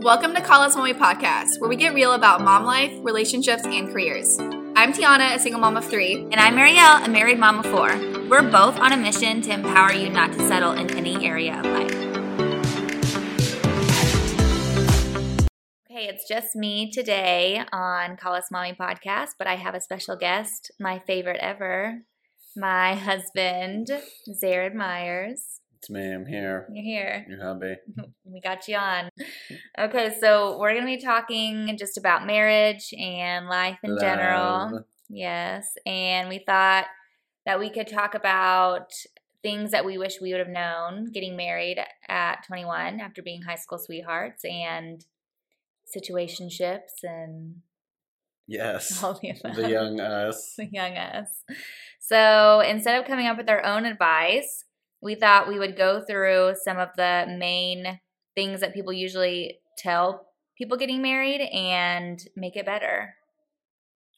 Welcome to Call Us Mommy Podcast, where we get real about mom life, relationships, and careers. I'm Tiana, a single mom of three. And I'm Ariel, a married mom of four. We're both on a mission to empower you not to settle in any area of life. Hey, it's just me today on Call Us Mommy Podcast, but I have a special guest, my favorite ever, my husband, Zarod Myers. It's me. I'm here. You're here. Your hubby. we got you on. Okay, so we're going to be talking just about marriage and life in general. Yes, and we thought that we could talk about things that we wish we would have known getting married at 21 after being high school sweethearts and situationships and Yes. all the. The young us. the young us. So instead of coming up with our own advice, we thought we would go through some of the main things that people usually tell people getting married and make it better.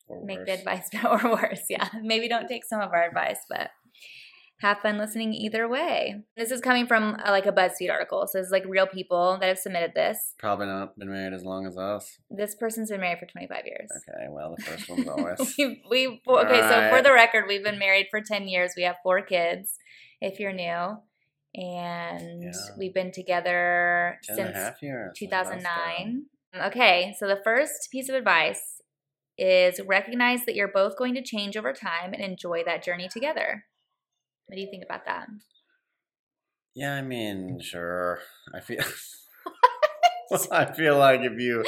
Or Make worse. the advice better or worse. Yeah. Maybe don't take some of our advice, but have fun listening either way. This is coming from uh, like a BuzzFeed article. So it's like real people that have submitted this. Probably not been married as long as us. This person's been married for 25 years. Okay, well, the first one's always. we, we okay so for the record we've been married for 10 years we have four kids if you're new and Yeah. we've been together since a half years. 2009 okay so the first piece of advice is recognize that you're both going to change over time and enjoy that journey together what do you think about that. Yeah, I mean, sure. I feel. I feel like if you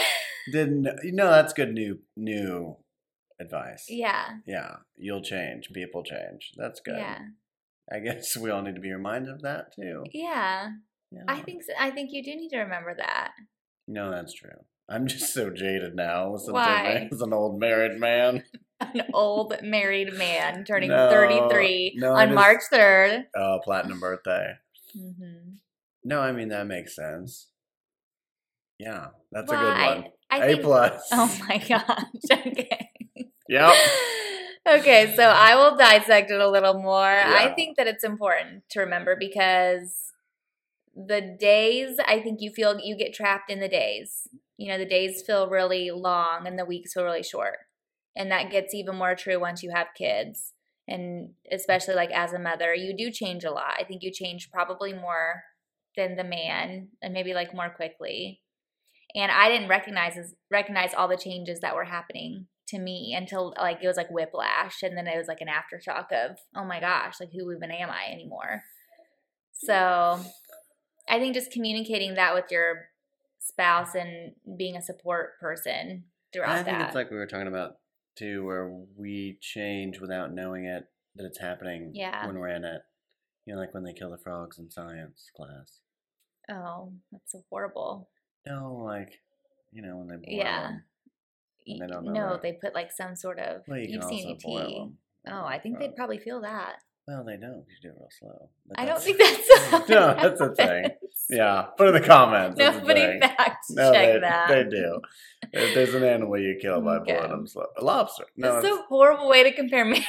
didn't, you know, that's good new new advice. yeah Yeah, you'll change. People change. That's good. yeah I guess we all need to be reminded of that too. yeah Yeah. i think so, i think you do need to remember that No, that's true. I'm just so jaded now since Why? As an old married man. an old married man turning No, 33 no, on March 3rd. Oh, platinum birthday. Mm-hmm. No, I mean that makes sense. Yeah, that's a good one. I a think, plus. Oh my gosh. Okay. Yep. Okay, so I will dissect it a little more. I think that it's important to remember because the days, I think you feel you get trapped in the days. You know, the days feel really long and the weeks feel really short. And that gets even more true once you have kids. And especially like as a mother, you do change a lot. I think you change probably more than the man and maybe like more quickly. And I didn't recognize recognize all the changes that were happening to me until like it was like whiplash and then it was like an aftershock of oh my gosh like who even am i anymore so i think just communicating that with your spouse and being a support person throughout I think that it's like we were talking about too, where we change without knowing it that it's happening. Yeah. When we're in it, you know, like when they kill the frogs in science class. oh that's so horrible No, like you know when they boil Yeah. them. And they don't know no that. they put like some sort of Well, you you've seen et oh i think they'd probably feel that Well, they don't. You do it real slow. But i don't think that's No, that's a thing. Yeah, put in the comments. nobody fact No, check they, that they do. If there's an animal you kill by Okay. them slow, a lobster. No, That's it's- a horrible way to compare marriage.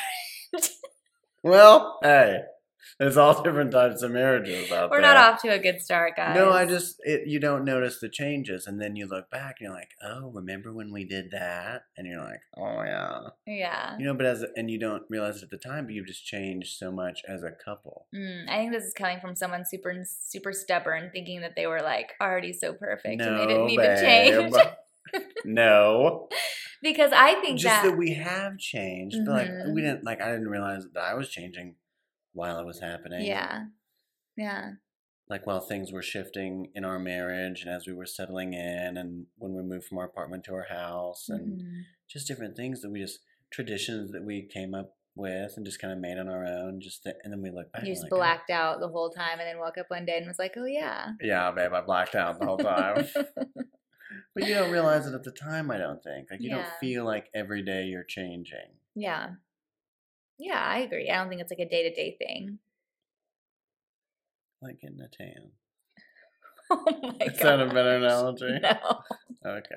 well, hey, there's all different types of marriages out We're there. not off to a good start, guys. No, I just it, you don't notice the changes, and then you look back and you're like, oh, remember when we did that? And you're like, oh yeah, yeah. you know. But as and you don't realize it at the time, but you've just changed so much as a couple. Mm, I think this is coming from someone super super stubborn, thinking that they were like already so perfect and they didn't No, need change. no, because I think just that, that, we have changed, but like we didn't like I didn't realize that I was changing while it was happening. yeah, yeah, like while things were shifting in our marriage and as we were settling in and when we moved from our apartment to our house and Mhm. just different things that we just traditions that we came up with and just kind of made on our own just th- and then we look back you just like, blacked out the whole time and then woke up one day and was like, oh yeah. "Oh, yeah babe i blacked out the whole time but you don't realize it at the time i don't think like you Yeah. don't feel like every day you're changing yeah, yeah, I agree. I don't think it's like a day to day thing. like getting a tan Oh my is that a better analogy No. okay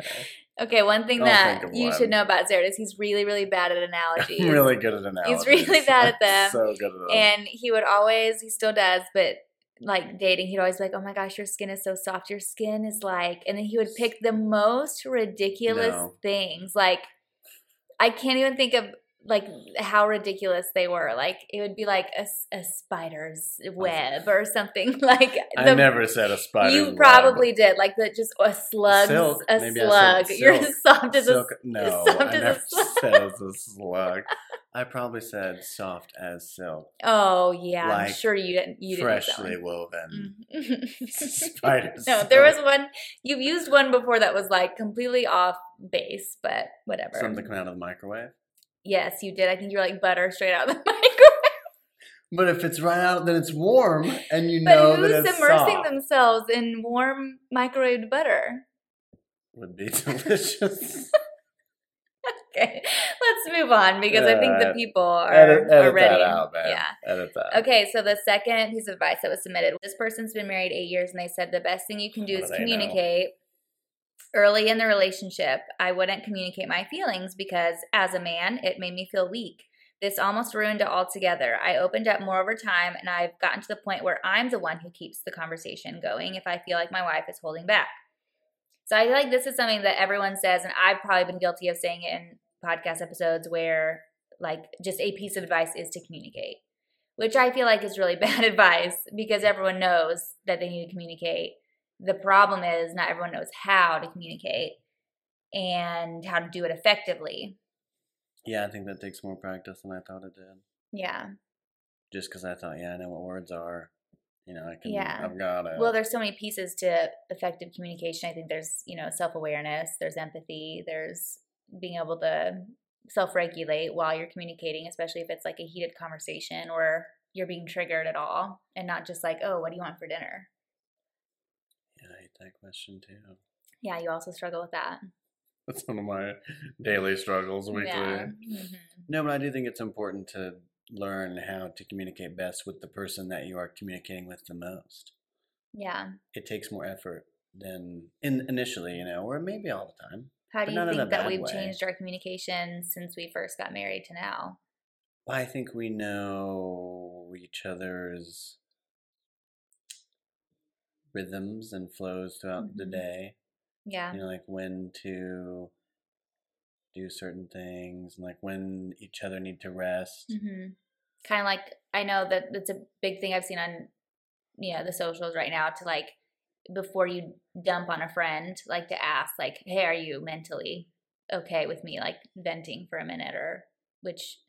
Okay, one thing I'll that you one. should know about Zarod is he's really, really bad at analogies. i'm really good at analogies He's really bad at them. so good at them And he would always, he still does, but like dating, he'd always be like, "Oh my gosh, your skin is so soft. Your skin is like," and then he would pick the most ridiculous No. things. Like, I can't even think of like how ridiculous they were. Like, it would be like a spider's web or something. Like, I never said a spider. you probably did. Like the just a slug, a Maybe slug. You're as soft as a Silk. No, soft I as a never slug. said was a slug. I probably said soft as silk, Oh yeah, I'm sure you didn't. You didn't freshly woven. Mm. spiders. No, there was one. You've used one before that was like completely off base, but whatever. Something coming out of the microwave. Yes, you did. I think you were like butter straight out of the microwave. But if it's right out, then it's warm, and you But know that it's immersing soft. themselves in warm microwaved butter? Would be delicious. Okay, let's move on because I think the Uh, people are, edit are edit ready. that out, man. Yeah. Edit that. Okay, so the second piece of advice that was submitted this person's been married eight years, and they said the best thing you can do What is they know? Early in the relationship, I wouldn't communicate my feelings because, as a man, it made me feel weak. This almost ruined it altogether. I opened up more over time, and I've gotten to the point where I'm the one who keeps the conversation going if I feel like my wife is holding back. So I feel like this is something that everyone says, and I've probably been guilty of saying it in podcast episodes where, like, just a piece of advice is to communicate which I feel like is really bad advice because everyone knows that they need to communicate. The problem is not everyone knows how to communicate and how to do it effectively. Yeah, I think that takes more practice than I thought it did. Yeah. Just because I thought, yeah, I know what words are. You know, I can. Yeah. I've got it. Well, there's so many pieces to effective communication. I think there's, you know, self-awareness, there's empathy, there's being able to self-regulate while you're communicating, especially if it's like a heated conversation or you're being triggered at all and not just like, "Oh, what do you want for dinner?" Yeah, I hate that question too. Yeah, you also struggle with that. That's one of my daily struggles weekly. Yeah. Mhm. No, but I do think it's important to learn how to communicate best with the person that you are communicating with the most. Yeah. It takes more effort than in initially, you know, or maybe all the time. How do you think that we've way. changed our communication since we first got married to now? I think we know each other's rhythms and flows throughout the Mhm. day. Yeah. You know, like when to do certain things and like when each other need to rest. hmm Kind of like I know that that's a big thing I've seen on you know the socials right now to like before you dump on a friend, like to ask like, "Hey, are you mentally okay with me like venting for a minute?" Or which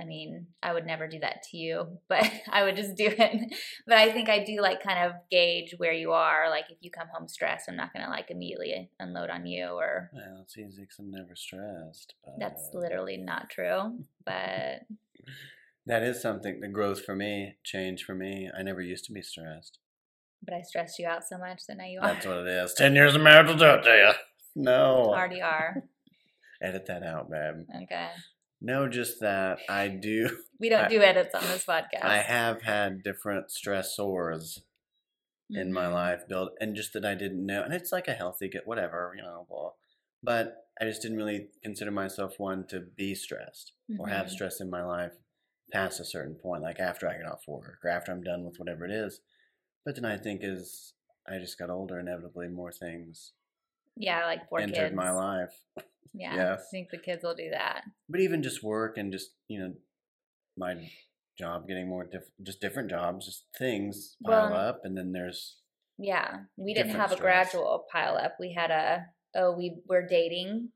I mean, I would never do that to you, but I would just do it. But I think I do like kind of gauge where you are. Like if you come home stressed, I'm not gonna like immediately unload on you or Well, it's easy because I'm never stressed. But That's literally not true. But that is something that growth for me, change for me. I never used to be stressed. but I stressed you out so much that now you are. That's what it is. Ten years of marriage will do it to you. No. Already are. Edit that out, babe. Okay. No, just that I do. We don't I- do edits on this podcast. I have had different stressors in my Mhm. life built, and just that I didn't know. And it's like a healthy, get whatever, you know. Well, but I just didn't really consider myself one to be stressed or have Mhm. stress in my life past a certain point, like after I get off work or after I'm done with whatever it is. But then I think as I just got older, inevitably more things Yeah, like four entered kids. my life. Yeah. I think the kids will do that. But even just work and just you know my job getting more diff- just different jobs, just things pile Well, up, and then there's Yeah. We didn't have a gradual pile up. We had a oh, we we're dating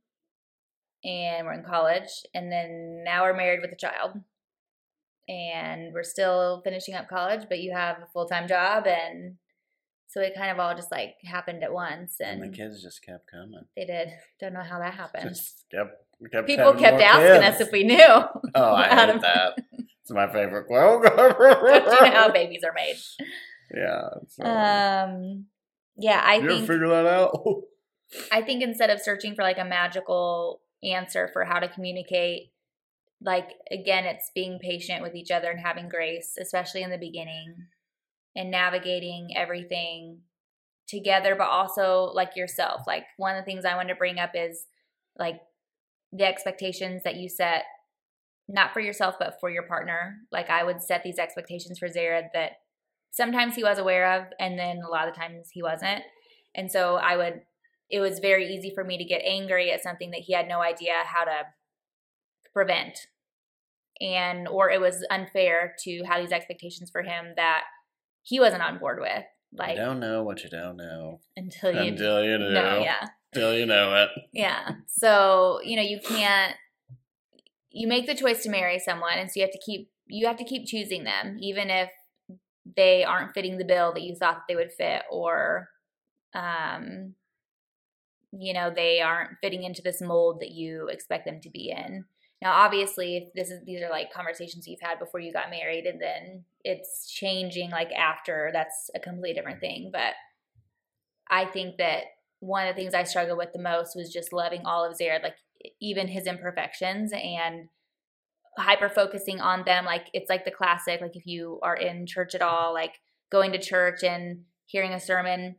and we're in college and then now we're married with a child. And we're still finishing up college, but you have a full time job and so it kind of all just like happened at once and and the kids just kept coming. they did. Don't know how that happened. Just kept, kept People kept asking kids. us if we knew. Oh, I hate that. It's my favorite quote. Don't you know how babies are made? yeah. So Um, yeah, I you think figure that out? I think instead of searching for like a magical answer for how to communicate, like again, it's being patient with each other and having grace, especially in the beginning, and navigating everything together, but also like yourself. Like one of the things I wanted to bring up is like the expectations that you set, not for yourself, but for your partner. Like I would set these expectations for Zara that sometimes he was aware of, and then a lot of times he wasn't. And so I would, it was very easy for me to get angry at something that he had no idea how to prevent. And, or it was unfair to have these expectations for him that he wasn't on board with. Like, you don't know what you don't know until you, until you know. know, yeah. Until you know it. Yeah. So, you know, you can't you make the choice to marry someone and so you have to keep you have to keep choosing them even if they aren't fitting the bill that you thought they would fit or um you know, they aren't fitting into this mold that you expect them to be in. Now, obviously, if this is these are like conversations you've had before you got married, and then it's changing like after, that's a completely different thing. But I think that one of the things I struggled with the most was just loving all of Zarod, like even his imperfections and hyper focusing on them. Like it's like the classic, like if you are in church at all, like going to church and hearing a sermon,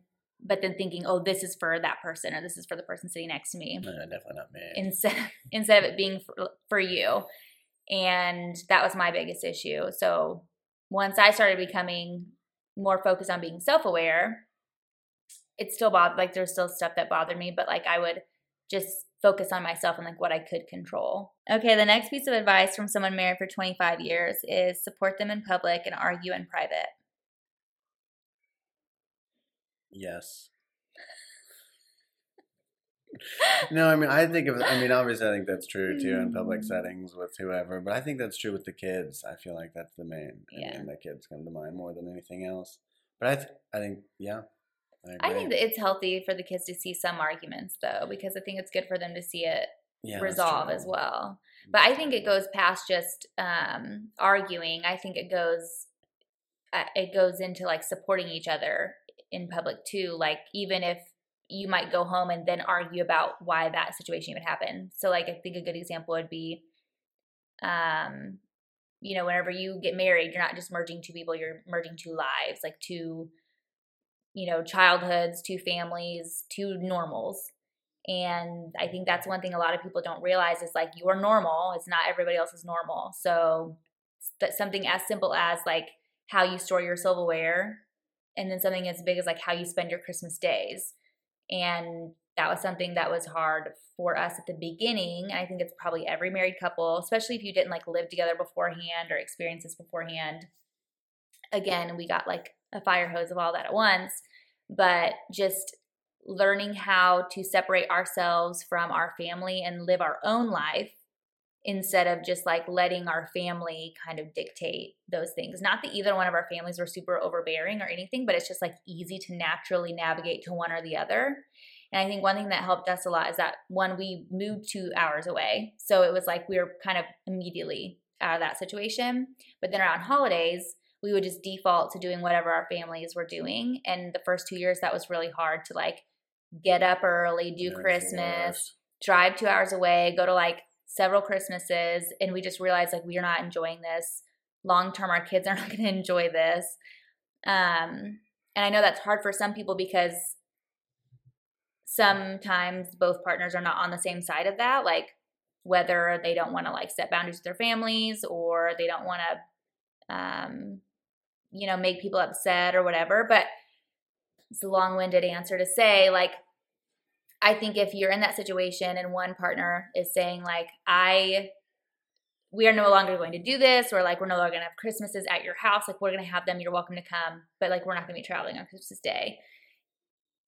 but then thinking, oh, this is for that person or this is for the person sitting next to me. No, definitely not me. Instead, instead of it being for, for you. And that was my biggest issue. So once I started becoming more focused on being self aware, it still bothered, like there's still stuff that bothered me, but like I would just focus on myself and like what I could control. Okay, the next piece of advice from someone married for 25 years is support them in public and argue in private. Yes. no, I mean, I think of, I mean, obviously, I think that's true too in public Mm. settings with whoever, but I think that's true with the kids. I feel like that's the main. I Yeah. mean, the kids come to mind more than anything else. But I, th- I think, yeah. I agree. think that it's healthy for the kids to see some arguments though, because I think it's good for them to see it yeah, resolve as well. But I think it goes past just um, arguing. I think it goes uh, it goes into like supporting each other in public too. Like even if you might go home and then argue about why that situation even happened. So like I think a good example would be, um, you know, whenever you get married, you're not just merging two people, you're merging two lives, like two, you know, childhoods, two families, two normals. And I think that's one thing a lot of people don't realize is like you're normal it's not everybody else's normal. So that something as simple as like how you store your silverware, and then something as big as like how you spend your Christmas days. And that was something that was hard for us at the beginning. I think it's probably every married couple, especially if you didn't like live together beforehand or experience this beforehand. Again, we got like a fire hose of all that at once, but just learning how to separate ourselves from our family and live our own life instead of just like letting our family kind of dictate those things. Not that either one of our families were super overbearing or anything, but it's just like easy to naturally navigate to one or the other. And I think one thing that helped us a lot is that one, we moved two hours away. So it was like we were kind of immediately out of that situation. But then around holidays, we would just default to doing whatever our families were doing. And the first two years, that was really hard to like get up early, do Yeah, it's the Christmas, drive two hours away, go to like several Christmases, and we just realized like we are not enjoying this. Long term, our kids are not going to enjoy this. Um, and I know that's hard for some people because sometimes both partners are not on the same side of that. Like whether they don't want to like set boundaries with their families or they don't want to, um, you know, make people upset or whatever. But it's a long winded answer to say like I think if you're in that situation and one partner is saying like I we are no longer going to do this or like we're no longer going to have Christmases at your house like we're going to have them you're welcome to come but like we're not going to be traveling on Christmas day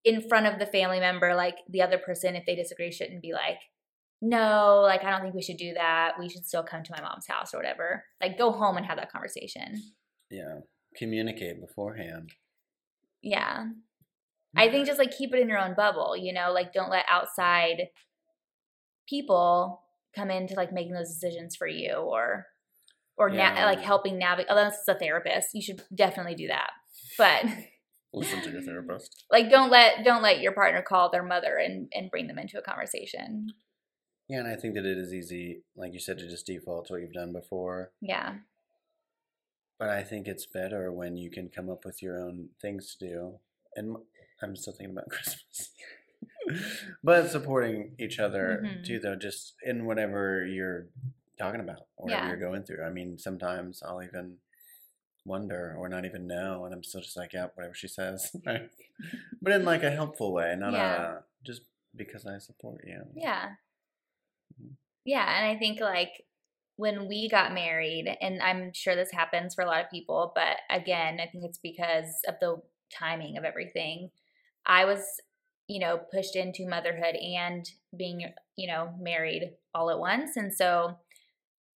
in front of the family member like the other person if they disagree shouldn't be like no like I don't think we should do that we should still come to my mom's house or whatever like go home and have that conversation Yeah. Communicate beforehand. yeah I think just like keep it in your own bubble, you know, like don't let outside people come into like making those decisions for you or or na- like helping navigate unless it's a therapist. You should definitely do that. But Listen to your therapist. like don't let don't let your partner call their mother and and bring them into a conversation. Yeah, and I think that it is easy, like you said, to just default to what you've done before. Yeah. But I think it's better when you can come up with your own things to do. And I'm still thinking about Christmas. but supporting each other Mhm. too, though, just in whatever you're talking about or whatever Yeah. you're going through. I mean, sometimes I'll even wonder or not even know, and I'm still just like, yeah, whatever she says, but in like a helpful way, not Yeah. a just because I support you. Yeah. Mhm. Yeah. And I think like when we got married, and I'm sure this happens for a lot of people, but again, I think it's because of the timing of everything. I was, you know, pushed into motherhood and being, you know, married all at once. And so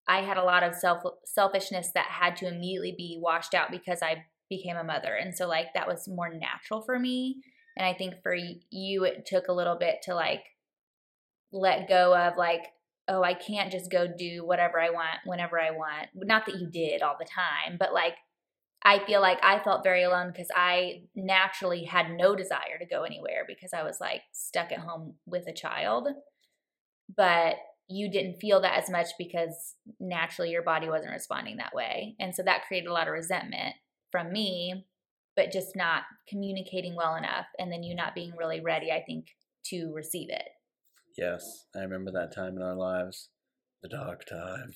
I had a lot of self selfishness that had to immediately be washed out because I became a mother. And so like that was more natural for me. And I think for you it took a little bit to like let go of like oh I can't just go do whatever I want whenever I want. Not that you did all the time, but like I feel like I felt very alone because I naturally had no desire to go anywhere because I was like stuck at home with a child. But you didn't feel that as much because naturally your body wasn't responding that way. And so that created a lot of resentment from me, but just not communicating well enough. And then you not being really ready, I think, to receive it. Yes, I remember that time in our lives, the dark time.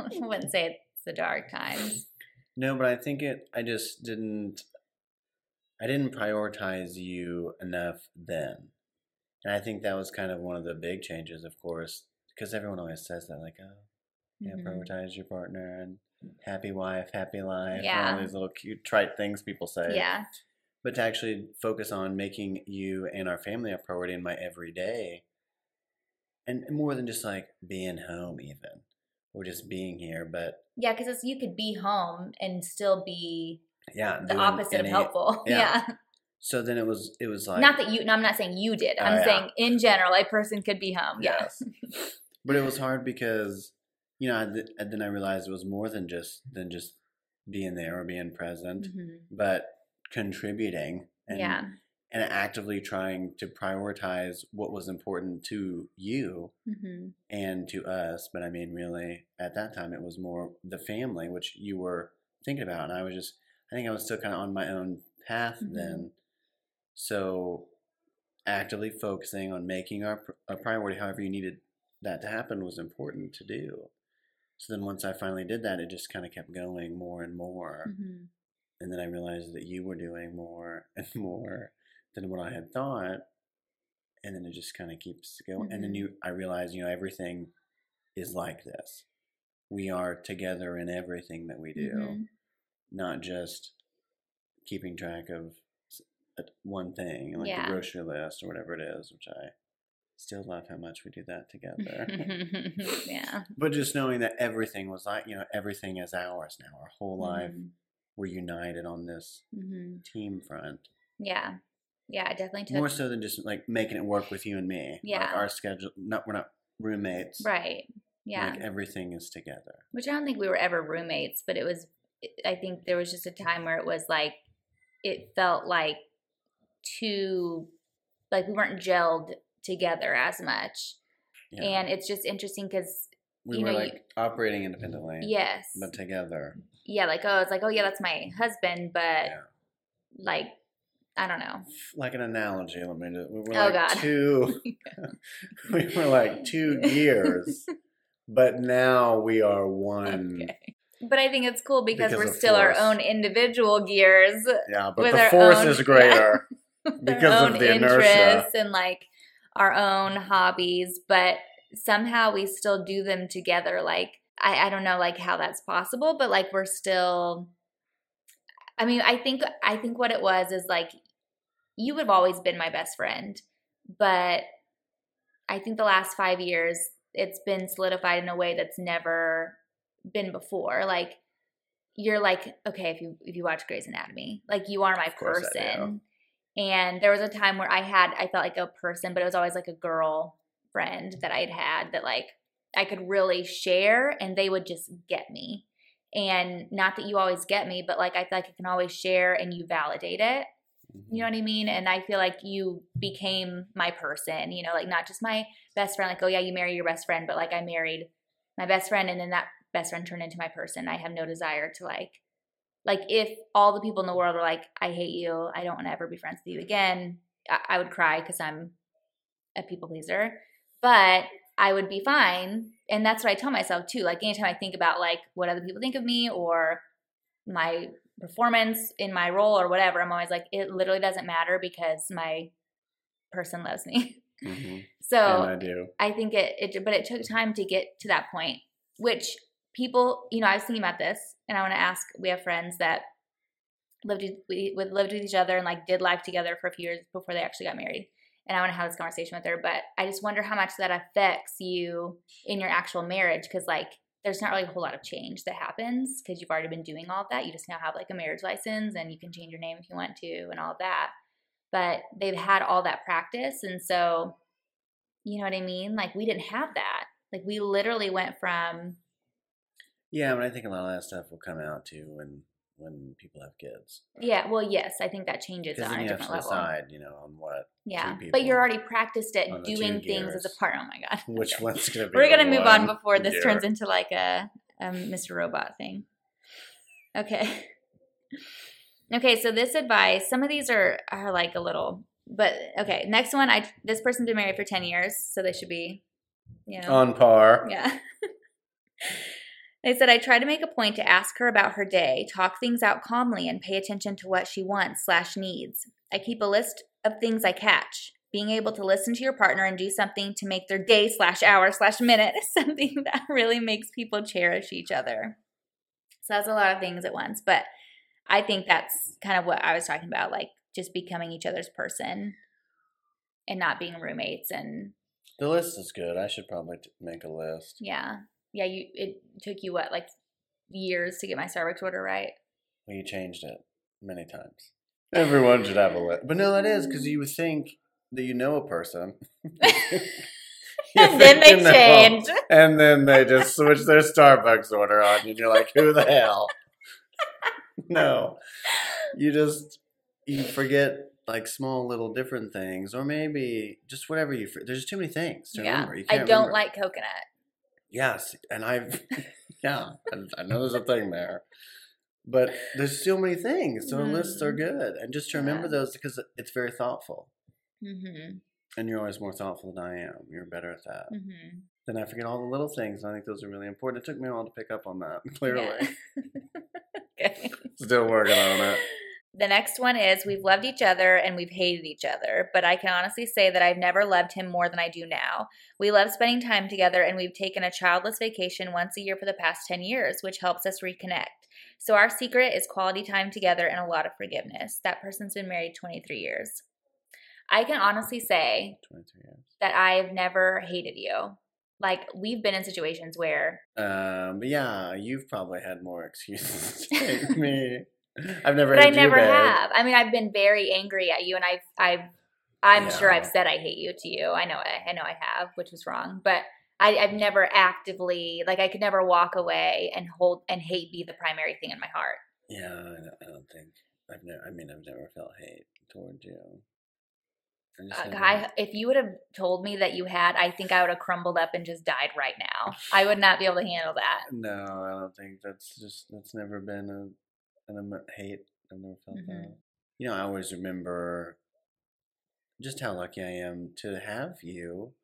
I wouldn't say it's the dark times. No, but I think it. I just didn't. I didn't prioritize you enough then, and I think that was kind of one of the big changes, of course, because everyone always says that, like, oh, yeah, Mhm. prioritize your partner and happy wife, happy life, and Yeah. all these little cute trite things people say. Yeah. But to actually focus on making you and our family a priority in my everyday, and more than just like being home, even or just being here, but Yeah, because you could be home and still be yeah, the opposite of helpful. yeah. Yeah. So then it was it was like Not that you, no, I'm not saying you did. I'm Oh, yeah. saying in general, a person could be home. Yeah. Yes. but it was hard because you know I, th- then I realized it was more than just than just being there or being present, Mhm. but contributing and Yeah. And actively trying to prioritize what was important to you hmm and to us. But I mean, really, at that time, it was more the family, which you were thinking about, and I was just I think I was still kind of on my own path Mhm. then. So actively focusing on making our a priority, however you needed that to happen, was important to do. So then once I finally did that, it just kind of kept going more and more. hmm And then I realized that you were doing more and more than what I had thought. And then it just kind of keeps going. And then Mhm. you, I realize, you know, everything is like this. We are together in everything that we do, Mhm. not just keeping track of uh, one thing, like Yeah. the grocery list or whatever it is, which I still love how much we do that together. yeah. but just knowing that everything was like, you know, everything is ours now. Our whole life, Mhm. we're united on this Mhm. team front. Yeah. Yeah. It definitely took. More so than just like making it work with you and me. Like Yeah. our schedule, not we're not roommates. Right. Yeah. Like everything is together. Which I don't think we were ever roommates, but it was, I think there was just a time where it was like, it felt like too, like we weren't gelled together as much. Yeah. And it's just interesting because, we you were know, like you- operating independently. yes. But together. yeah, like, oh, it's like, oh, yeah, that's my husband, but Yeah. like, I don't know. Like an analogy, let me do We were Oh, like God. two we were like two gears. but now we are one. Okay. But I think it's cool because, Because we're still our own individual gears. Yeah, but the force own- is greater. Because of own the inertia. interests and like our own hobbies, but somehow we still do them together. Like I, I don't know like how that's possible, but like we're still I mean, I think I think what it was is like you have always been my best friend, but I think the last five years it's been solidified in a way that's never been before. Like you're like, okay, if you if you watch Grey's Anatomy, like you are my Of course I do. person. And there was a time where I had I felt like a person, but it was always like a girl friend that I'd had that like I could really share and they would just get me. And not that you always get me, but like I feel like I can always share and you validate it. You know mm-hmm. what I mean? And I feel like you became my person, you know, like not just my best friend, like, oh yeah, you marry your best friend, but like I married my best friend and then that best friend turned into my person. I have no desire to like like if all the people in the world are like, I hate you, I don't want to ever be friends with you again, I, I would cry because I'm a people pleaser. But I would be fine. And that's what I tell myself too. Like anytime I think about like what other people think of me or my performance in my role or whatever, I'm always like, it literally doesn't matter because my person loves me. hmm So and I do. I think it, it, but it took time to get to that point, which people, you know, I was thinking about this and I want to ask, we have friends that lived with, we, with, lived with each other and like did life together for a few years before they actually got married. And I want to have this conversation with her, but I just wonder how much that affects you in your actual marriage. Cause like, there's not really a whole lot of change that happens because you've already been doing all of that. You just now have like a marriage license and you can change your name if you want to and all of that. But they've had all that practice. And so, you know what I mean? Like we didn't have that. Like we literally went from Yeah, but I think a lot of that stuff will come out too when when people have kids. yeah, well, yes, I think that changes on a you have different to level. decide, you know, on what Yeah, but you're already practiced at on the two doing things as a part. Oh my god, which one's gonna be. We're gonna move on before this gear. turns into like a, a Mr. Robot thing. Okay. Okay, so this advice, some of these are are like a little, but okay. Next one, I this person's been married for ten years, so they should be, you know, on par. Yeah. they said I try to make a point to ask her about her day, talk things out calmly, and pay attention to what she wants slash needs. I keep a list of things I catch. Being able to listen to your partner and do something to make their day slash hour slash minute is something that really makes people cherish each other. So that's a lot of things at once, but I think that's kind of what I was talking about, like just becoming each other's person and not being roommates and The list is good. I should probably make a list. yeah. Yeah, you it took you what, like years to get my Starbucks order right? Well, you changed it many times. Everyone should have a list. But no, that is because you would think that you know a person. And then they 'em. And then they just switch their Starbucks order on you, and you're like, who the hell? no. You just, you forget like small little different things, or maybe just whatever you, there's too many things to Yeah. remember. I don't remember. like coconut. Yes, and I've yeah, I- I know there's a thing there, but there's so many things. So lists are good, and just to remember. Yeah. those because it's very thoughtful, Mm-hmm. and you're always more thoughtful than I am. You're better at that. Mm-hmm. Then I forget all the little things. And I think those are really important. It took me a while to pick up on that. Clearly, okay. still working on it. The next one is we've loved each other and we've hated each other, but I can honestly say that I've never loved him more than I do now. We love spending time together and we've taken a childless vacation once a year for the past 10 years, which helps us reconnect. So our secret is quality time together and a lot of forgiveness. That person's been married 23 years. I can honestly say that I've never hated you. Like we've been in situations where Um, but yeah, you've probably had more excuses to hate me. I've never. but I never have. I mean, I've been very angry at you, and I've, I've, I'm sure I've said I hate you to you. I know, I, I know I have, which was wrong. But I, I've never actively, like, I could never walk away and hold and hate be the primary thing in my heart. Yeah, I don't, I don't think I've never. I mean, I've never felt hate towards you. Uh, I, if you would have told me that you had, I think I would have crumbled up and just died right now. I would not be able to handle that. no, I don't think that's just that's never been a an am- hate. I've never felt Mhm. that. You know, I always remember just how lucky I am to have you,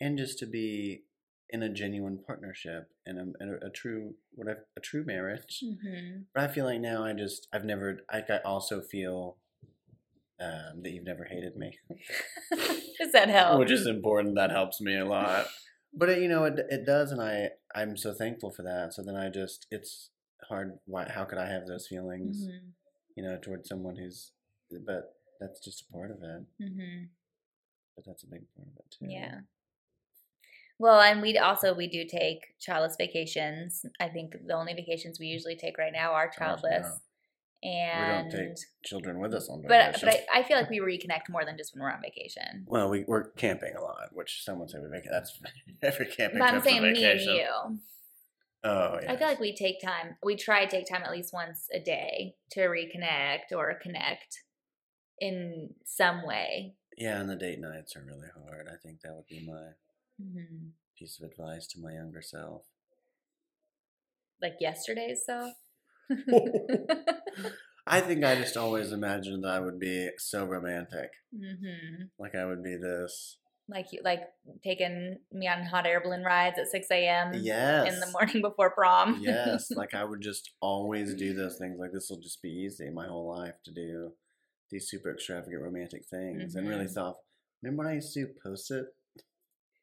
and just to be in a genuine partnership and a, and a, a true what I, a true marriage. Mm-hmm. But I feel like now I just I've never I, I also feel um, that you've never hated me. Does that help? which is important. That helps me a lot. But it, you know, it it does, and I I'm so thankful for that. So then I just it's hard. Why? How could I have those feelings? mm-hmm. You know, towards someone who's, but that's just a part of it. Mm-hmm. But that's a big part of it too. Yeah. Well, and we also we do take childless vacations. I think the only vacations we usually take right now are childless. And we don't take children with us on but vacation. but I, I feel like we reconnect more than just when we're on vacation. well, we we're camping a lot, which someone said we make that's every camping But I'm saying me and you. Oh yeah. I feel like we take time. We try to take time at least once a day to reconnect or connect in some way. yeah, and the date nights are really hard. I think that would be my hmm piece of advice to my younger self. Like yesterday's self. I think I just always imagined that I would be so romantic. hmm Like I would be this Like you like taking me on hot air balloon rides at six a.m. Yes. in the morning before prom. yes, like I would just always do those things. Like this will just be easy my whole life to do these super extravagant romantic things, and really mm-hmm. thought. Remember when I used to post it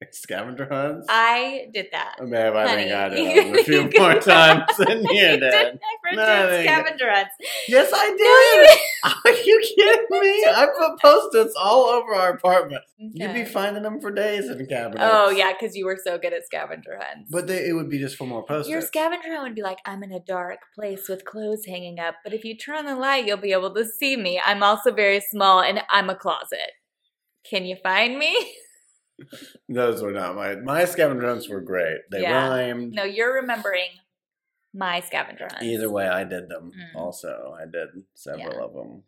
scavenger hunts? I did that. Oh, man, I think I Honey, did it a few more times than you you did. didn't ever No, think- scavenger hunts. Yes, I No, did. Are you kidding me? I put post-its all over our apartment. You'd be finding them for days in the cabinets. Oh yeah, because you were so good at scavenger hunts. But they, it would be just for more post-its. Your scavenger hunt would be like, I'm in a dark place with clothes hanging up, but if you turn on the light, you'll be able to see me. I'm also very small and I'm a closet. Can you find me? Those were not my my scavenger hunts were great. They Yeah. rhymed. No, you're remembering my scavenger hunts. Either way, I did them. Mm. Also, I did several Yeah. of them.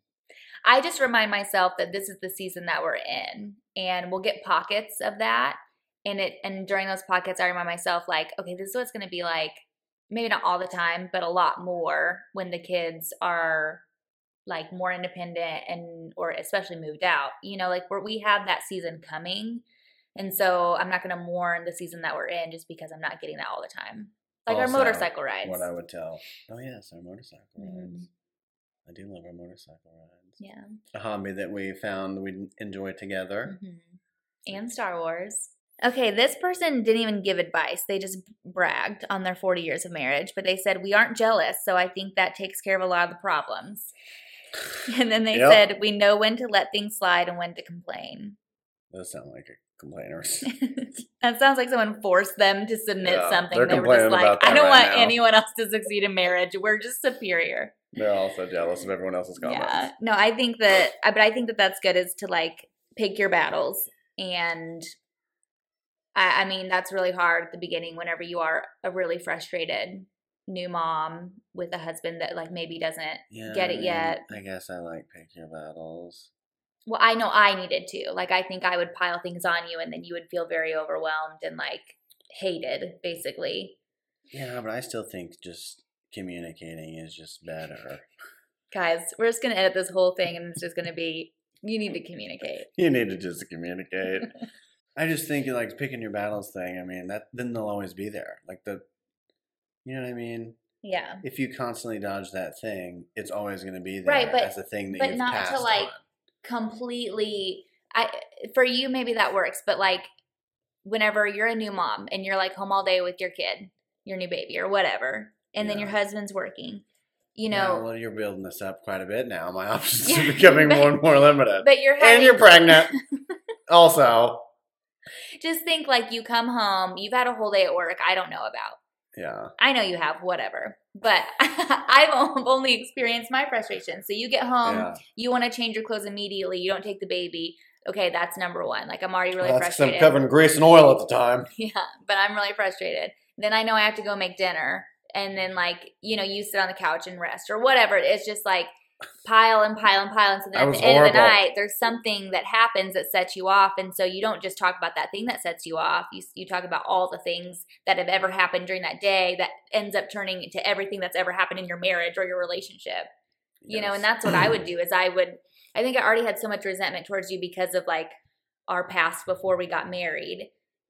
I just remind myself that this is the season that we're in, and we'll get pockets of that. And it and during those pockets, I remind myself like, okay, this is what it's going to be like. Maybe not all the time, but a lot more when the kids are like more independent and or especially moved out. You know, like we're, we have that season coming, and so I'm not going to mourn the season that we're in just because I'm not getting that all the time. Like Also, our motorcycle rides. What I would tell. Oh yes, our motorcycle Mhm. rides. I do love our motorcycle rides. Yeah. A hobby that we found we enjoy together. Mhm. And Star Wars. Okay, this person didn't even give advice. They just bragged on their 40 years of marriage, but they said, We aren't jealous, so I think that takes care of a lot of the problems. And then they Yep. said, We know when to let things slide and when to complain. Those sound like complainers. that sounds like someone forced them to submit Yeah, something. they're They were just complaining like, I don't right want now." anyone else to succeed in marriage. We're just superior. They're also jealous of everyone else's comments. Yeah. No, I think that, I- but I think that that's good is to like pick your battles. And I, I mean, that's really hard at the beginning whenever you are a really frustrated new mom with a husband that like maybe doesn't. Yeah, Get it yet. I guess I like pick your battles. Well, I know I needed to. Like, I think I would pile things on you and then you would feel very overwhelmed and like hated, basically. Yeah, but I still think just communicating is just better. Guys, we're just going to edit this whole thing and it's just going to be you need to communicate. You need to just communicate. I just think like picking your battles thing. I mean, that then they'll always be there. Like the, you know what I mean. Yeah. If you constantly dodge that thing, it's always going to be there Right, but- as a thing that but you've not to, like, on. Completely I for you maybe that works, but like whenever you're a new mom and you're like home all day with your kid, your new baby or whatever, and then your husband's working, you Yeah, know, well, you're building this up quite a bit now. My options Yeah, are becoming but- more and more limited. but you're having and you're pregnant. also, just think like you come home, you've had a whole day at work I don't know about. Yeah. I know you have, whatever. But I've only experienced my frustration. So you get home, yeah. you want to change your clothes immediately, you don't take the baby. Okay, that's number one. Like I'm already really Well, that's I'm frustrated. covered in grease and oil at the time. Yeah, but I'm really frustrated. Then I know I have to go make dinner. And then, like, you know, you sit on the couch and rest or whatever. It's just like pile and pile and pile. And so then at the end of the night, there's something that happens that sets you off. And so you don't just talk about that thing that sets you off. You, you talk about all the things that have ever happened during that day that ends up turning into everything that's ever happened in your marriage or your relationship you know and that's what i would do is i would i think i already had so much resentment towards you because of like our past before we got married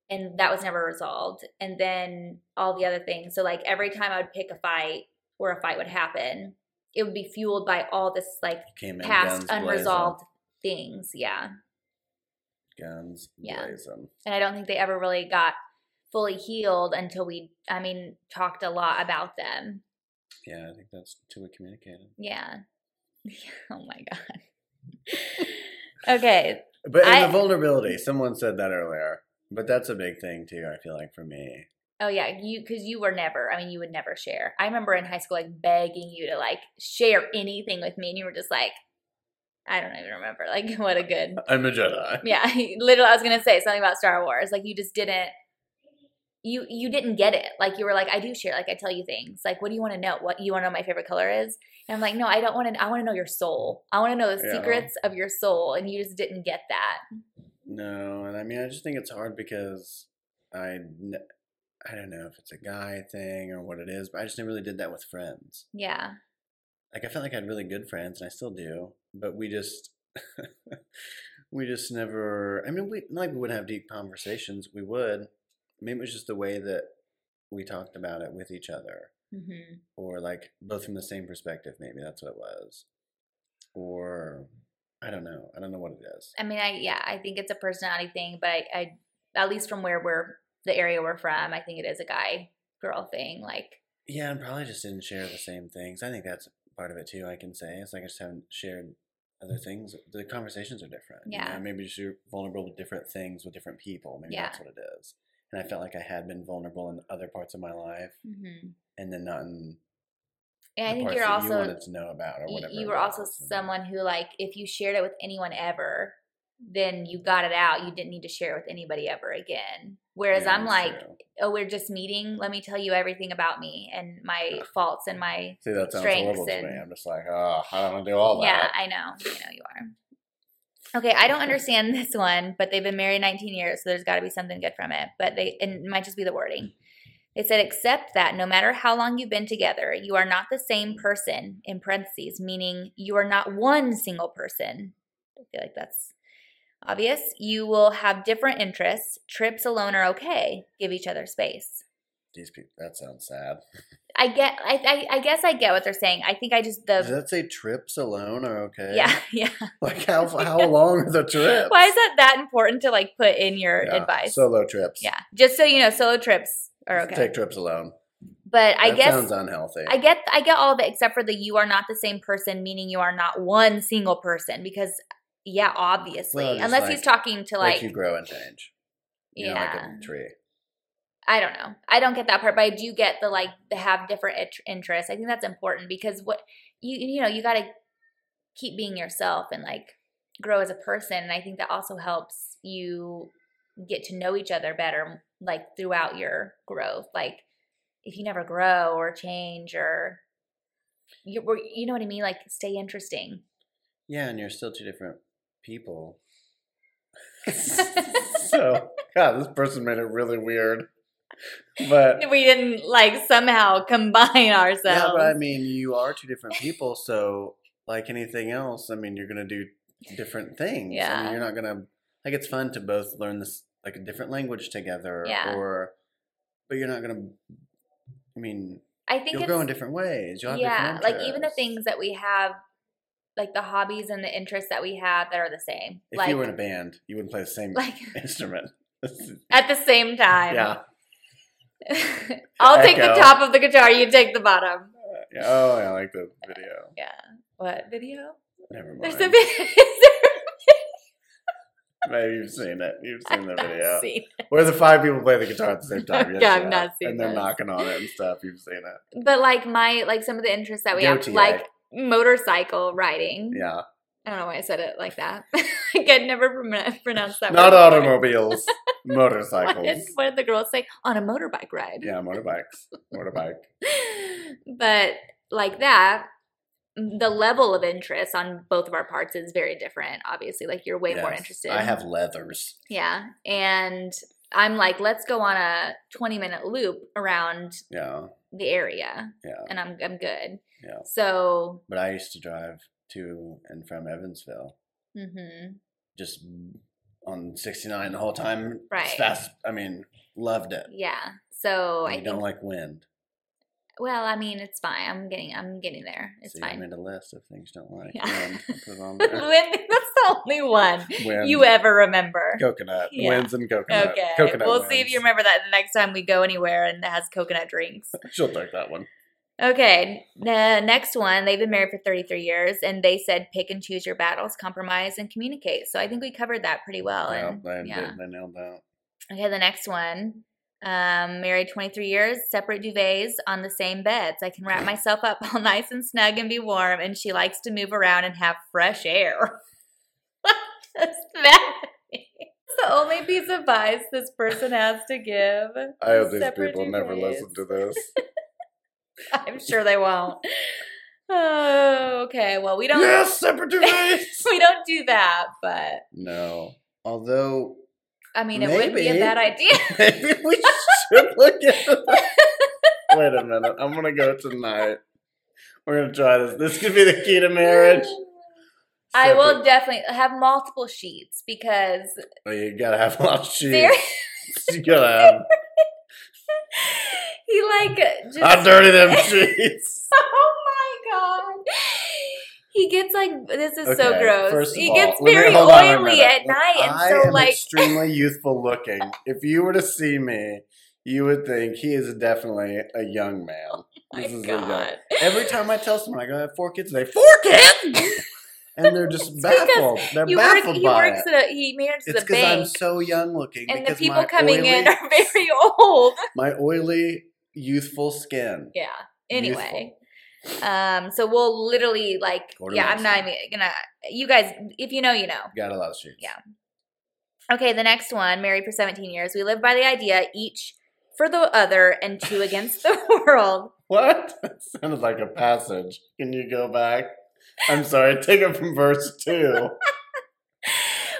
and that was never resolved and then all the other things so like every time i would pick a fight or a fight would happen it would be fueled by all this like past unresolved things yeah guns Yeah. blazing. and i don't think they ever really got fully healed until we i mean talked a lot about them Yeah, I think that's too communicated. yeah oh my god okay But in I- the vulnerability, someone said that earlier. But that's a big thing too. I feel like for me. Oh yeah, you because you were never. I mean, you would never share. I remember in high school like begging you to like share anything with me, and you were just like, I don't even remember. Like, what a good. I'm a Jedi. Yeah, literally, I was gonna say something about Star Wars. Like, you just didn't. You you didn't get it. Like you were like, I do share. Like I tell you things. Like, what do you want to know? What you want to know? My favorite color is. And I'm like, no, I don't want to. I want to know your soul. I want to know the Yeah. secrets of your soul, and you just didn't get that. No, and I mean, I just think it's hard because I, I don't know if it's a guy thing or what it is, but I just never really did that with friends. Yeah, Like I felt like I had really good friends, and I still do, but we just, we just never. I mean, we like we would have deep conversations. We would. Maybe it was just the way that we talked about it with each other, hmm or like both from the same perspective. Maybe that's what it was, or I don't know. I don't know what it is. I mean, I yeah, I think it's a personality thing, but I, I at least from where we're the area we're from, I think it is a guy girl thing. Like, Yeah, and probably just didn't share the same things. I think that's part of it too. I can say it's like I just haven't shared other things. The conversations are different. you Yeah. know? maybe just you're vulnerable with different things with different people. Maybe Yeah. that's what it is. And I felt like I had been vulnerable in other parts of my life, hmm and then not in and I think you're also you wanted to know about or whatever. you were also someone who like if you shared it with anyone ever then you got it out you didn't need to share it with anybody ever again whereas Yeah, i'm like true. oh we're just meeting let me tell you everything about me and my faults and my See, that sounds strengths horrible to me. I'm just like, oh, I don't want to do all that. yeah i know i know you are okay i don't understand this one but they've been married 19 years so there's got to be something good from it but they and it might just be the wording They said, accept that no matter how long you've been together, you are not the same person, in parentheses, meaning you are not one single person. I feel like that's obvious. You will have different interests. Trips alone are okay. Give each other space. These people, that sounds sad. I get, I, I, I guess I get what they're saying. I think I just, Does the, that say trips alone are okay? yeah, yeah. Like how how long are the trips? Why is that that important to like put in your Yeah, advice? Solo trips. yeah. Just so you know, solo trips are okay. Take trips alone. but I that guess sounds unhealthy. I get I get all of it except for the you are not the same person, meaning you are not one single person. Because yeah, obviously, Well, unless like- he's talking to like, like, you grow and change. You know, yeah, like a tree. I don't know. I don't get that part, but I do get the like the have different int- interests. I think that's important because what you you know you got to keep being yourself and like grow as a person, and I think that also helps you get to know each other better, like throughout your growth. Like if you never grow or change or you you know what I mean, like stay interesting. Yeah, and you're still two different people. so, God, this person made it really weird. But we didn't like somehow combine ourselves. yeah, but I mean, you are two different people. So, like anything else, I mean, you're gonna do different things. I Yeah. mean, you're not gonna like. It's fun to both learn this like a different language together. Yeah. Or, but you're not gonna. I mean, I think you'll grow in different ways. You'll yeah, like even the things that we have, like the hobbies and the interests that we have that are the same. If like, you were in a band, you wouldn't play the same like instrument. at the same time. yeah. I'll take the top of the guitar. You take the bottom. Uh, yeah. Oh, I like the video. Yeah. What video? Never mind. There's a video. Maybe you've seen it. You've I've seen the not video. seen Where the five people play the guitar at the same time. Yes, Yeah, I've you not seen And they're this. knocking on it and stuff. You've seen it. it. But like my like some of the interests that we Goatee have, like egg. Motorcycle riding. Yeah. I don't know why I said it like that. I could never pron- pronounce that. Not automobiles, What motorcycles. did, what did the girls say? On a motorbike ride. Yeah, motorbikes. Motorbike. but like that, the level of interest on both of our parts is very different. Obviously, like you're way more interested. I have leathers. yeah, and I'm like, let's go on a 20 minute loop around Yeah. the area, Yeah. and I'm I'm good. Yeah. So, But I used to drive to and from Evansville hmm just on 69 the whole time. Right. Fast. I mean, loved it. yeah. So And I think. don't like wind. well, I mean, it's fine. I'm getting I'm getting there. It's I fine. made a list of things you don't like. Yeah. Wind. Put on there. Wind- That's the only one Wind. you ever remember. Coconut. Yeah. Winds and coconut. Okay, Coconut we'll see if you remember that the next time we go anywhere and it has coconut drinks. She'll take that one. Okay, the next one, they've been married for 33 years and they said pick and choose your battles, compromise, and communicate. So I think we covered that pretty well. yeah, and, they, yeah. they, nailed that. Okay, the next one. Um, married 23 years, separate duvets on the same beds. I can wrap myself up all nice and snug and be warm, and she likes to move around and have fresh air. what does that mean? The only piece of advice this person has to give. I hope these people never listen to this. I'm sure they won't. Oh, okay. Well, we don't. yes, separate duvets. we don't do that, but no. Although I mean, it would be a bad idea. maybe we should look that. Wait a minute. I'm gonna go tonight. We're gonna try this. This could be the key to marriage. I will definitely have multiple sheets because Oh, you gotta have a lot of sheets. you gotta have. He like just How dirty them sheets. Oh my god. He gets like this is so gross. he all, gets me- very on oily at night and I so am like extremely youthful looking. If you were to see me, you would think he is definitely a young man. oh my This is a young- Every time I tell someone I go I have four kids, they four kids, and they're just baffled. They're You work, baffled he by works it. at a he manages It's a because I'm so young looking. and the people coming in are very old. my oily, youthful skin. Yeah. Anyway. Um, so we'll literally like yeah, I'm not even gonna you guys if you know, you know. Got a lot of sheets. Yeah. Okay, the next one, married for 17 years. We live by the idea each for the other and two against the world. What? That sounded like a passage. Can you go back? I'm sorry, take it from verse two.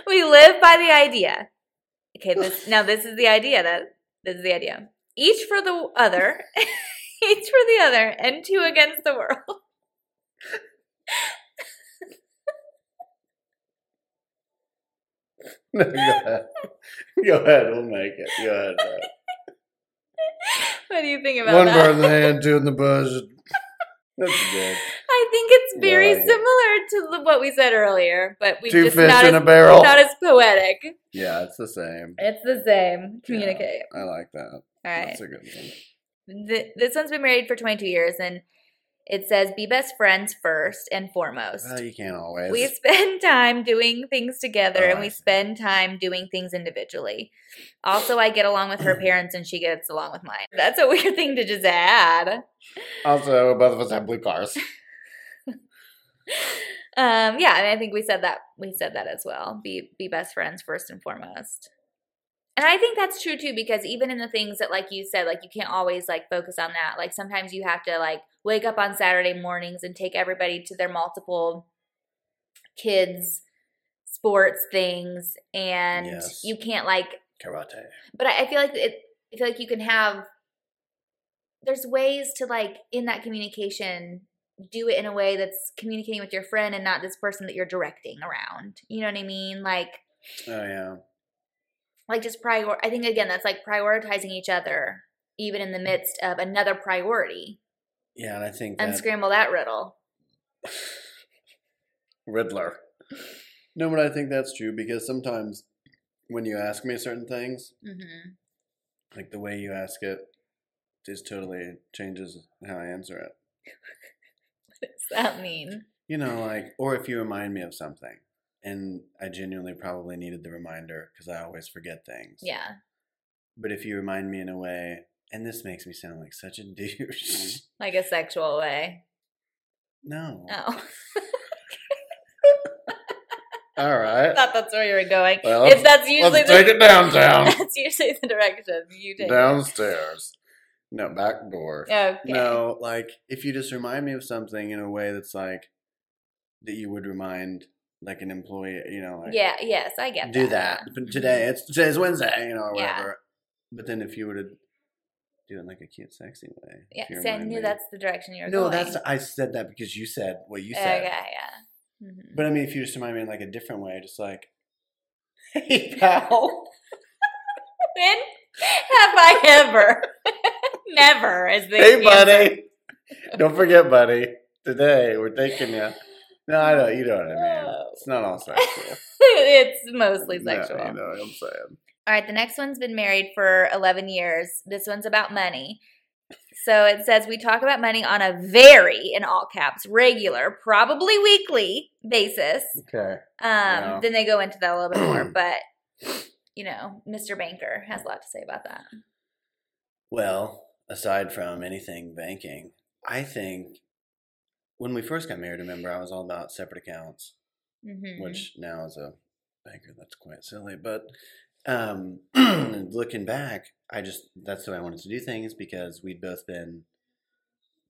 We live by the idea. Okay, this now this is the idea that this is the idea. Each for the other, each for the other, and two against the world. No, go ahead. Go ahead, we'll make it. Go ahead. bro. What do you think about that? One that? bird in the hand, two in the bush. That's good. I think it's very it. similar to what we said earlier, but we Two just fish not in as, a barrel. not as poetic. Yeah, it's the same. It's the same. Communicate. I like that. All right. That's a good one. Th- this one's been married for 22 years, and it says be best friends first and foremost. Well, you can't always. We spend time doing things together Oh, and we spend time doing things individually. Also, I get along with her parents and she gets along with mine. That's a weird thing to just add. Also, both of us have blue cars. Um, yeah, and I think we said that we said that as well. Be be best friends first and foremost. And I think that's true too because even in the things that like you said, like you can't always like focus on that. Like sometimes you have to like wake up on Saturday mornings and take everybody to their multiple kids sports things and Yes. you can't like Karate. but I, I feel like it I feel like you can have there's ways to like in that communication do it in a way that's communicating with your friend and not this person that you're directing around. You know what I mean? Like Oh, yeah. Like just prior I think again that's like prioritizing each other even in the midst of another priority. Yeah, and I think that Unscramble that riddle. Riddler. No, but I think that's true because sometimes when you ask me certain things, hmm like the way you ask it just totally changes how I answer it. What does that mean? You know, like, or if you remind me of something, and I genuinely probably needed the reminder because I always forget things. Yeah. But if you remind me in a way, and this makes me sound like such a mm. douche. Like a sexual way. no. Oh. All right. I thought that's where you were going. Well, if that's usually Let's take the, it downtown. that's usually the direction you take. Downstairs. No, back door. Okay. No, like if you just remind me of something in a way that's like that you would remind like an employee, you know, like Yeah, yes, I get do that. that. But today it's today's Wednesday, you know, or Yeah. whatever. But then if you were to do it in like a cute, sexy way. Yeah, see, I knew me- that's the direction you were No, going. No, that's I said that because you said what you said. okay, yeah. Mhm. But I mean, if you just remind me in like a different way, just like, hey pal, When have I ever? Never, as the hey buddy, don't forget, buddy. Today we're taking you. No, I know you know what I mean. It's not all sexual. it's mostly sexual. you know what I'm saying. All right, the next one's been married for 11 years. This one's about money. So it says we talk about money on a very, in all caps, regular, probably weekly basis. Okay. Um, Yeah. Then they go into that a little bit more, but you know, Mr. Banker has a lot to say about that. Well, aside from anything banking, I think when we first got married, remember I was all about separate accounts, Mm-hmm. which now is a banker that's quite silly. But um, looking back, I just that's the way I wanted to do things because we'd both been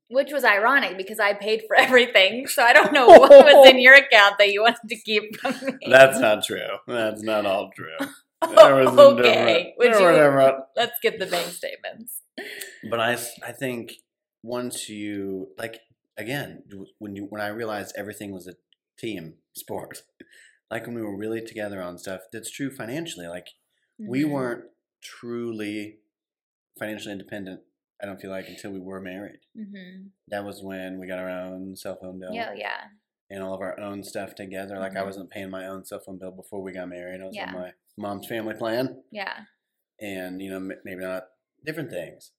Which was ironic because I paid for everything, so I don't know what was in your account that you wanted to keep from me. That's not true. That's not all true. There was okay. Would you- different. let's get the bank statements. But I, I think once you like again when you when I realized everything was a team sport. Like when we were really together on stuff, that's true financially. Like we Mhm. weren't truly financially independent. I don't feel like until we were married. Mhm. That was when we got our own cell phone bill Yeah, yeah. and all of our own stuff together. Like I Mhm. wasn't paying my own cell phone bill before we got married. I was Yeah. on my mom's family plan, Yeah. and you know m- maybe not different things.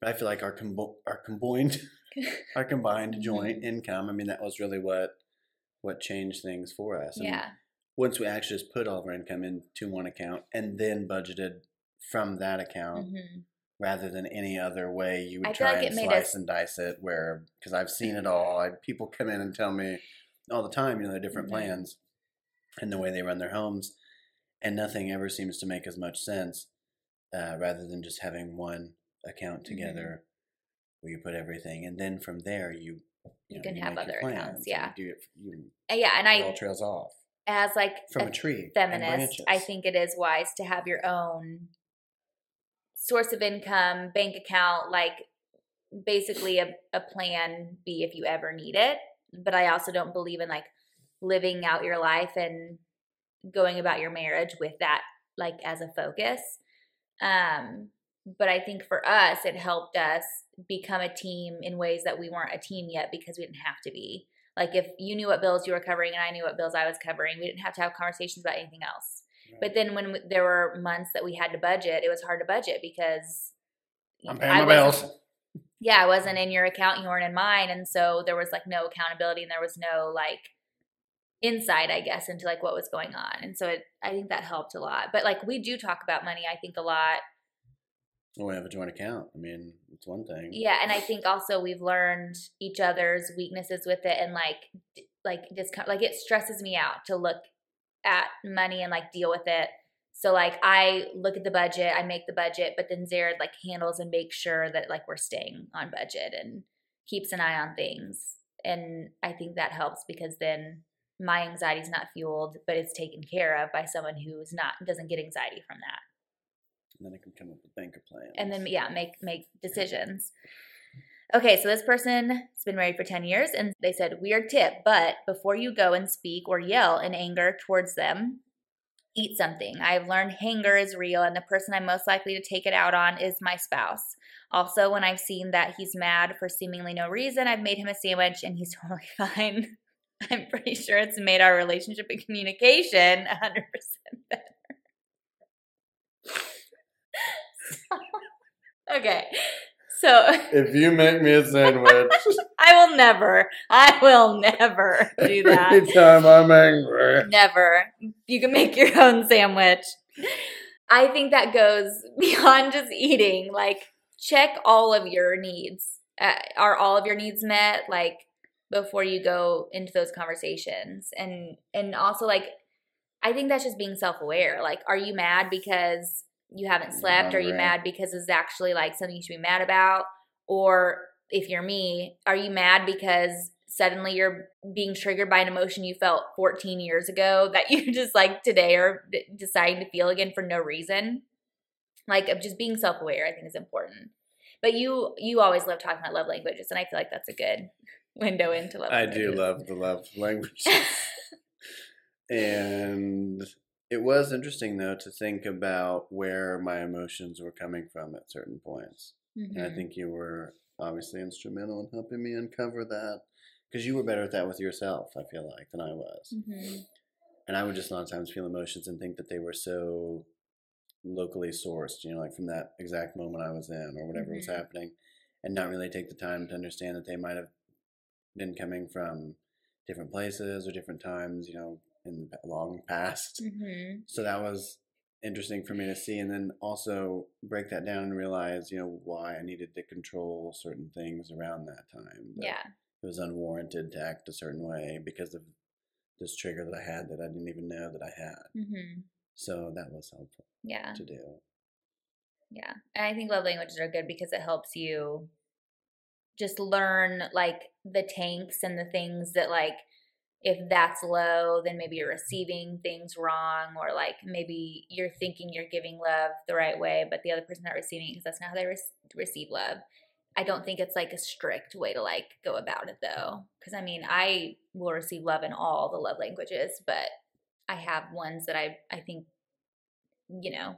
But I feel like our combo- our combined our combined joint Mhm. income. I mean that was really what what changed things for us. And Yeah. once we actually just put all of our income into one account and then budgeted from that account Mhm. rather than any other way you would try like and slice us- and dice it where because i've seen it all I, people come in and tell me all the time you know their different Mhm. plans and the way they run their homes and nothing ever seems to make as much sense uh, rather than just having one account Mm-hmm. together where you put everything and then from there you You know, can have other accounts, yeah. you do it, you, Yeah, and it all trails off as like from a a tree feminist, I think it is wise to have your own source of income, bank account, like basically a, a plan B if you ever need it. But I also don't believe in like living out your life and going about your marriage with that like as a focus. Um, but I think for us, it helped us become a team in ways that we weren't a team yet because we didn't have to be. Like if you knew what bills you were covering and I knew what bills I was covering, we didn't have to have conversations about anything else. But then when there were months that we had to budget, it was hard to budget because i'm paying I my bills yeah, I wasn't in your account, you weren't in mine, and so there was like no accountability and there was no like insight, I guess, into like what was going on. And so it, I think that helped a lot. But like we do talk about money, I think a lot. Well, we have a joint account i mean it's one thing Yeah, and I think also we've learned each other's weaknesses with it, and like like discom- like it stresses me out to look at money and like deal with it. So like I look at the budget, I make the budget, but then Zarod like handles and makes sure that like we're staying on budget and keeps an eye on things. And I think that helps because then my anxiety is not fueled, but it's taken care of by someone who's not doesn't get anxiety from that. And then i can come up with banker plans And then yeah, make make decisions. Okay, so this person has been married for 10 years and they said, weird tip, but before you go and speak or yell in anger towards them, eat something. I've learned hanger is real and the person I'm most likely to take it out on is my spouse. Also, when I've seen that he's mad for seemingly no reason, I've made him a sandwich and he's totally fine. I'm pretty sure it's made our relationship and communication 100% better. okay. So if you make me a sandwich I will never, I will never do that. Anytime I'm angry. Never. You can make your own sandwich. I think that goes beyond just eating. Like, check all of your needs. Uh, are all of your needs met? Like, before you go into those conversations, and and also like, I think that's just being self aware. Like, are you mad because you haven't slept? Are you hungry. mad because it's actually like something you should be mad about? Or if you're me, are you mad because suddenly you're being triggered by an emotion you felt 14 years ago that you just like today are deciding to feel again for no reason? Like of just being self-aware, I think is important. But you you always love talking about love languages, and I feel like that's a good window into love. I do love the love languages. and it was interesting though to think about where my emotions were coming from at certain points. And I Mhm. think you were obviously instrumental in helping me uncover that because you were better at that with yourself, I feel like, than I was. Mhm. And I would just a lot of times feel emotions and think that they were so locally sourced, you know, like from that exact moment I was in or whatever was Mhm. happening, and not really take the time to understand that they might have been coming from different places or different times, you know, in the long past. Mhm. So that was interesting for me to see, and then also break that down and realize, you know, why I needed to control certain things around that time. that Yeah. it was unwarranted to act a certain way because of this trigger that I had that I didn't even know that I had. Mhm. So that was helpful Yeah. to do. Yeah. And I think love languages are good because it helps you just learn like the tanks and the things that like if that's low, then maybe you're receiving things wrong, or like maybe you're thinking you're giving love the right way, but the other person's not receiving it because that's not how they re- receive love. I don't think it's like a strict way to like go about it though. Cause I mean, I will receive love in all the love languages, but I have ones that I, I think, you know,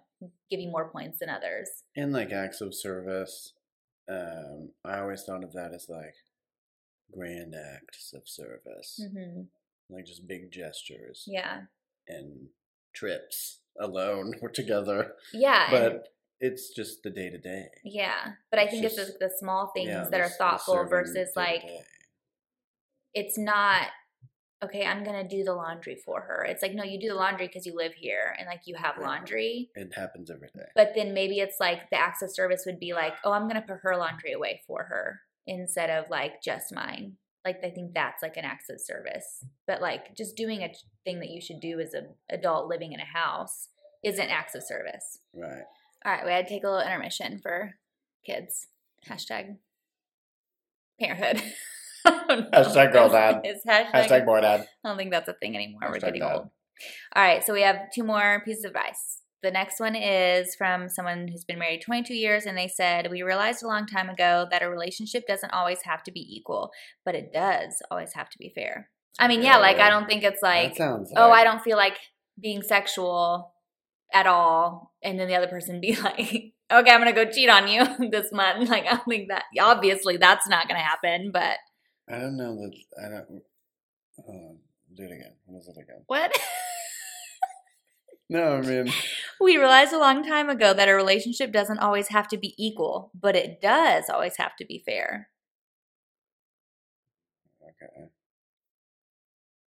give you more points than others. In like acts of service, um, I always thought of that as like grand acts of service, Mm-hmm. like just big gestures Yeah. and trips alone or together. Yeah. But it's just the day to day. yeah. But I it's think it's just- the, the small things Yeah, that the are thoughtful versus like, it's not okay i'm gonna do the laundry for her it's like no you do the laundry because you live here and like you have laundry it happens every day. but then maybe it's like the acts of service would be like oh i'm gonna put her laundry away for her instead of like just mine like i think that's like an acts of service but like just doing a thing that you should do as an adult living in a house isn't acts of service Right. all right we had to take a little intermission for kids hashtag parenthood I don't know. Hashtag girl dad. It's hashtag, Hashtag boy dad. I don't think that's a thing anymore. We're getting dad. old. All right, so we have two more pieces of advice. The next one is from someone who's been married 22 years, and they said, We realized a long time ago that a relationship doesn't always have to be equal, but it does always have to be fair. I mean, yeah, like I don't think it's like, oh, like- I don't feel like being sexual at all, and then the other person be like, okay, I'm gonna go cheat on you this month. Like, I don't think that obviously that's not gonna happen, but I don't know that. I don't. On. Do it again. What is it again? what? No, I mean, we realized a long time ago that a relationship doesn't always have to be equal, but it does always have to be fair. okay.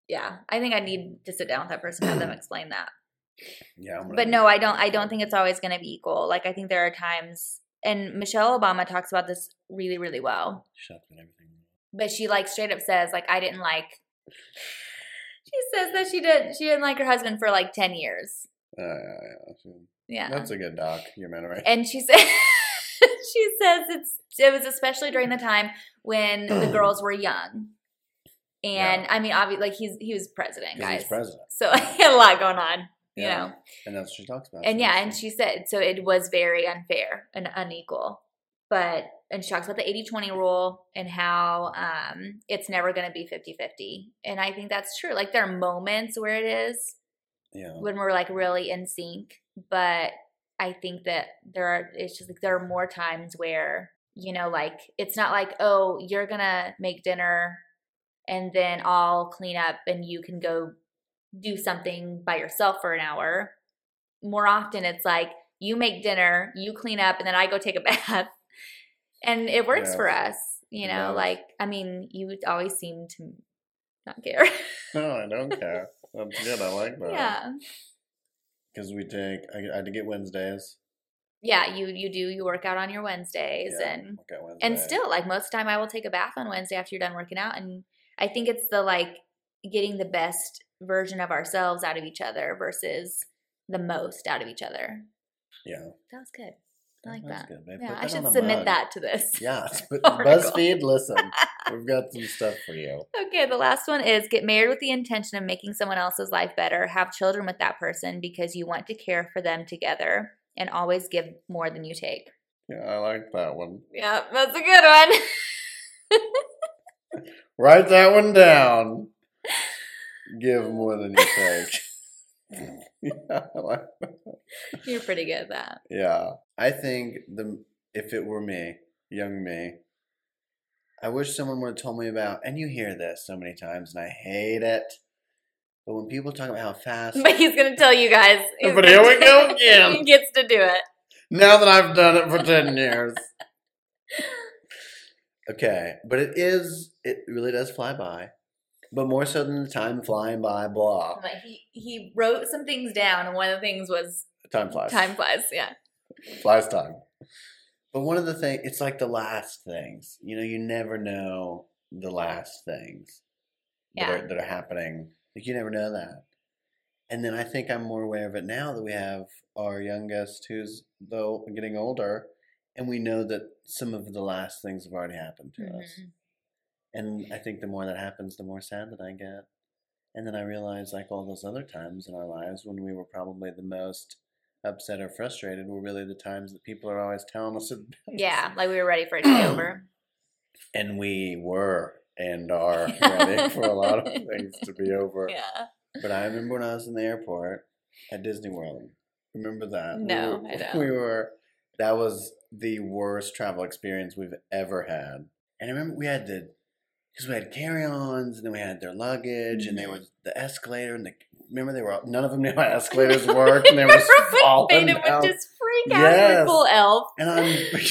Yeah, I think I need to sit down with that person and have them explain that. Yeah. I'm But no, I don't. I don't think it's always going to be equal. Like I think there are times, and Michelle Obama talks about this really, really well. Shut up and everything. But she like straight up says like I didn't like. She says that she did. She didn't like her husband for like ten years. Uh, yeah, yeah. Yeah, That's a good doc. Humanity. and she said she says it's it was especially during the time when the girls were young and i mean obviously like he's he was president guys he's president. so he had a lot going on you Yeah. know And that's what she talks about. and yeah and she said so it was very unfair and unequal but and she talks about the 80-20 rule and how um it's never going to be 50-50 and i think that's true. Like there are moments where it is Yeah. when we're like really in sync but i think that there are it's just like there are more times where you know like it's not like oh you're gonna make dinner and then i'll clean up and you can go do something by yourself for an hour. More often it's like you make dinner you clean up and then i go take a bath and it works Yeah. for us you know like i mean you always seem to not care No, I don't care. That's good. I like that. yeah Because we take. I, I had to get Wednesdays. yeah you you do you work out on your wednesdays Yeah, and Wednesday. and still like most of the time i will take a bath on wednesday after you're done working out and i think it's the like getting the best version of ourselves out of each other versus the most out of each other Yeah. that was good i like that good, yeah Put i should submit mug. that to this Yeah. But BuzzFeed, listen. We've got some stuff for you. okay the last one is get married with the intention of making someone else's life better have children with that person because you want to care for them together and always give more than you take Yeah, I like that one. yeah that's a good one Write that one down. Give more than you take. Yeah, like you're pretty good at that Yeah, I think the if it were me, young me, I wish someone would have told me about. And you hear this so many times, and I hate it. But when people talk about how fast, But he's gonna tell you guys. But here we go again. he gets to do it. now that I've done it for ten years, okay. But it is, it really does fly by. But more so than the time flying by, blah. He he wrote some things down, and one of the things was Time flies. time flies. Yeah, flies time. But one of the things, it's like the last things. You know, you never know the last things that, Yeah. are, that are happening. Like, you never know that. And then I think I'm more aware of it now that we have our youngest who's, though, getting older. And we know that some of the last things have already happened to us. Mm-hmm. And I think the more that happens, the more sad that I get. And then I realize, like all those other times in our lives when we were probably the most upset or frustrated were really the times that people are always telling us about. Yeah, like we were ready for it to be over. And we were and are ready for a lot of things to be over. Yeah. But I remember when I was in the airport at Disney World. Remember that? We No, were- I don't. We were. That was the worst travel experience we've ever had. And I remember we had the because we had carry-ons and then we had their luggage and they Mhm. were the escalator and the remember they were all- none of them knew how escalators worked and they were falling Beta down. would just freak out Yes. with full elf. And I'm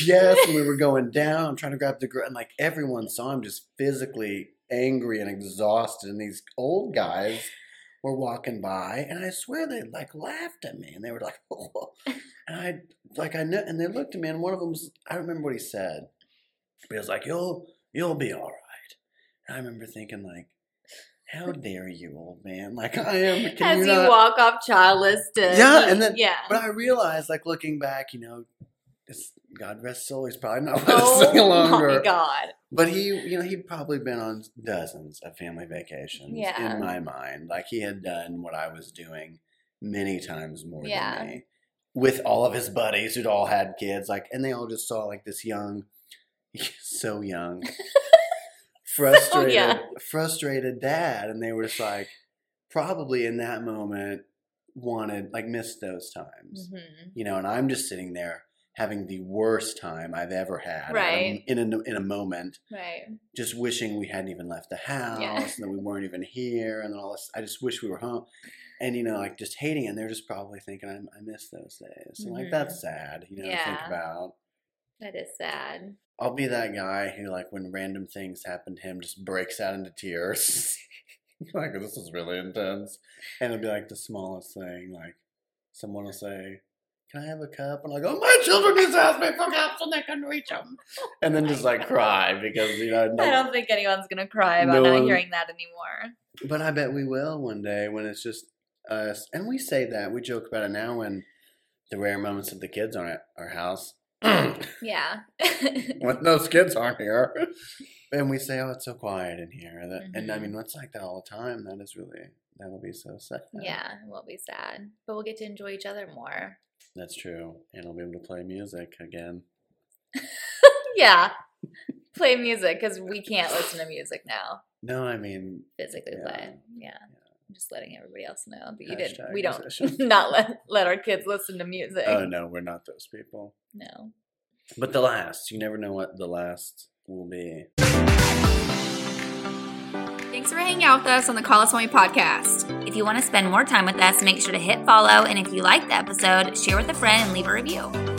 yes, and we were going down. I'm trying to grab the girl and like everyone saw him just physically angry and exhausted. And these old guys were walking by, and I swear they like laughed at me, and they were like, and I like I know, and they looked at me, and one of them was I don't remember what he said, but he was like, "You'll you'll be all right." And I remember thinking like. How dare you, old man? Like I am. Can As you not? walk off childless to Yeah, and then- yeah. But I realized, like looking back, you know, it's, God rest soul, he's probably not with us any oh longer. my god. But he, you know, he'd probably been on dozens of family vacations. Yeah. In my mind, like he had done what I was doing many times more Yeah. than me, with all of his buddies who'd all had kids, like, and they all just saw like this young, so young, frustrated, young. frustrated dad, and they were just like, probably in that moment, wanted like missed those times Mhm. you know, and I'm just sitting there having the worst time I've ever had Right. in a, in a moment, Right. just wishing we hadn't even left the house Yeah. and that we weren't even here and all this. I just wish we were home. And, you know, like just hating. And they're just probably thinking, I, I miss those days. And, like, that's sad, you know, to think about. That is sad. I'll be that guy who, like, when random things happen to him, just breaks out into tears. like, this is really intense. And it'll be like the smallest thing. Like, someone will say, Can I have a cup? And I go, My children just asked me for cups and they couldn't reach them. And then just like cry because, you know, I don't think anyone's gonna cry about No not hearing that anymore. but I bet we will one day when it's just us. And we say that, we joke about it now when the rare moments of the kids aren't at our house. Yeah. when those kids aren't here. And we say, "Oh, it's so quiet in here." That, And I Mhm. mean, it's like that all the time. That is really that'll be so sad. yeah, it will be sad. But we'll get to enjoy each other more. that's true. And I'll be able to play music again. yeah. Play music because we can't listen to music now. No, I mean, Physically Yeah. play. Yeah. I'm just letting everybody else know that you didn't. We don't musician. not let let our kids listen to music. oh no, we're not those people. no. But the last, you never know what the last will be. Thanks for hanging out with us on the Call Us Mommy podcast. If you want to spend more time with us, make sure to hit follow. And if you liked the episode, share with a friend and leave a review.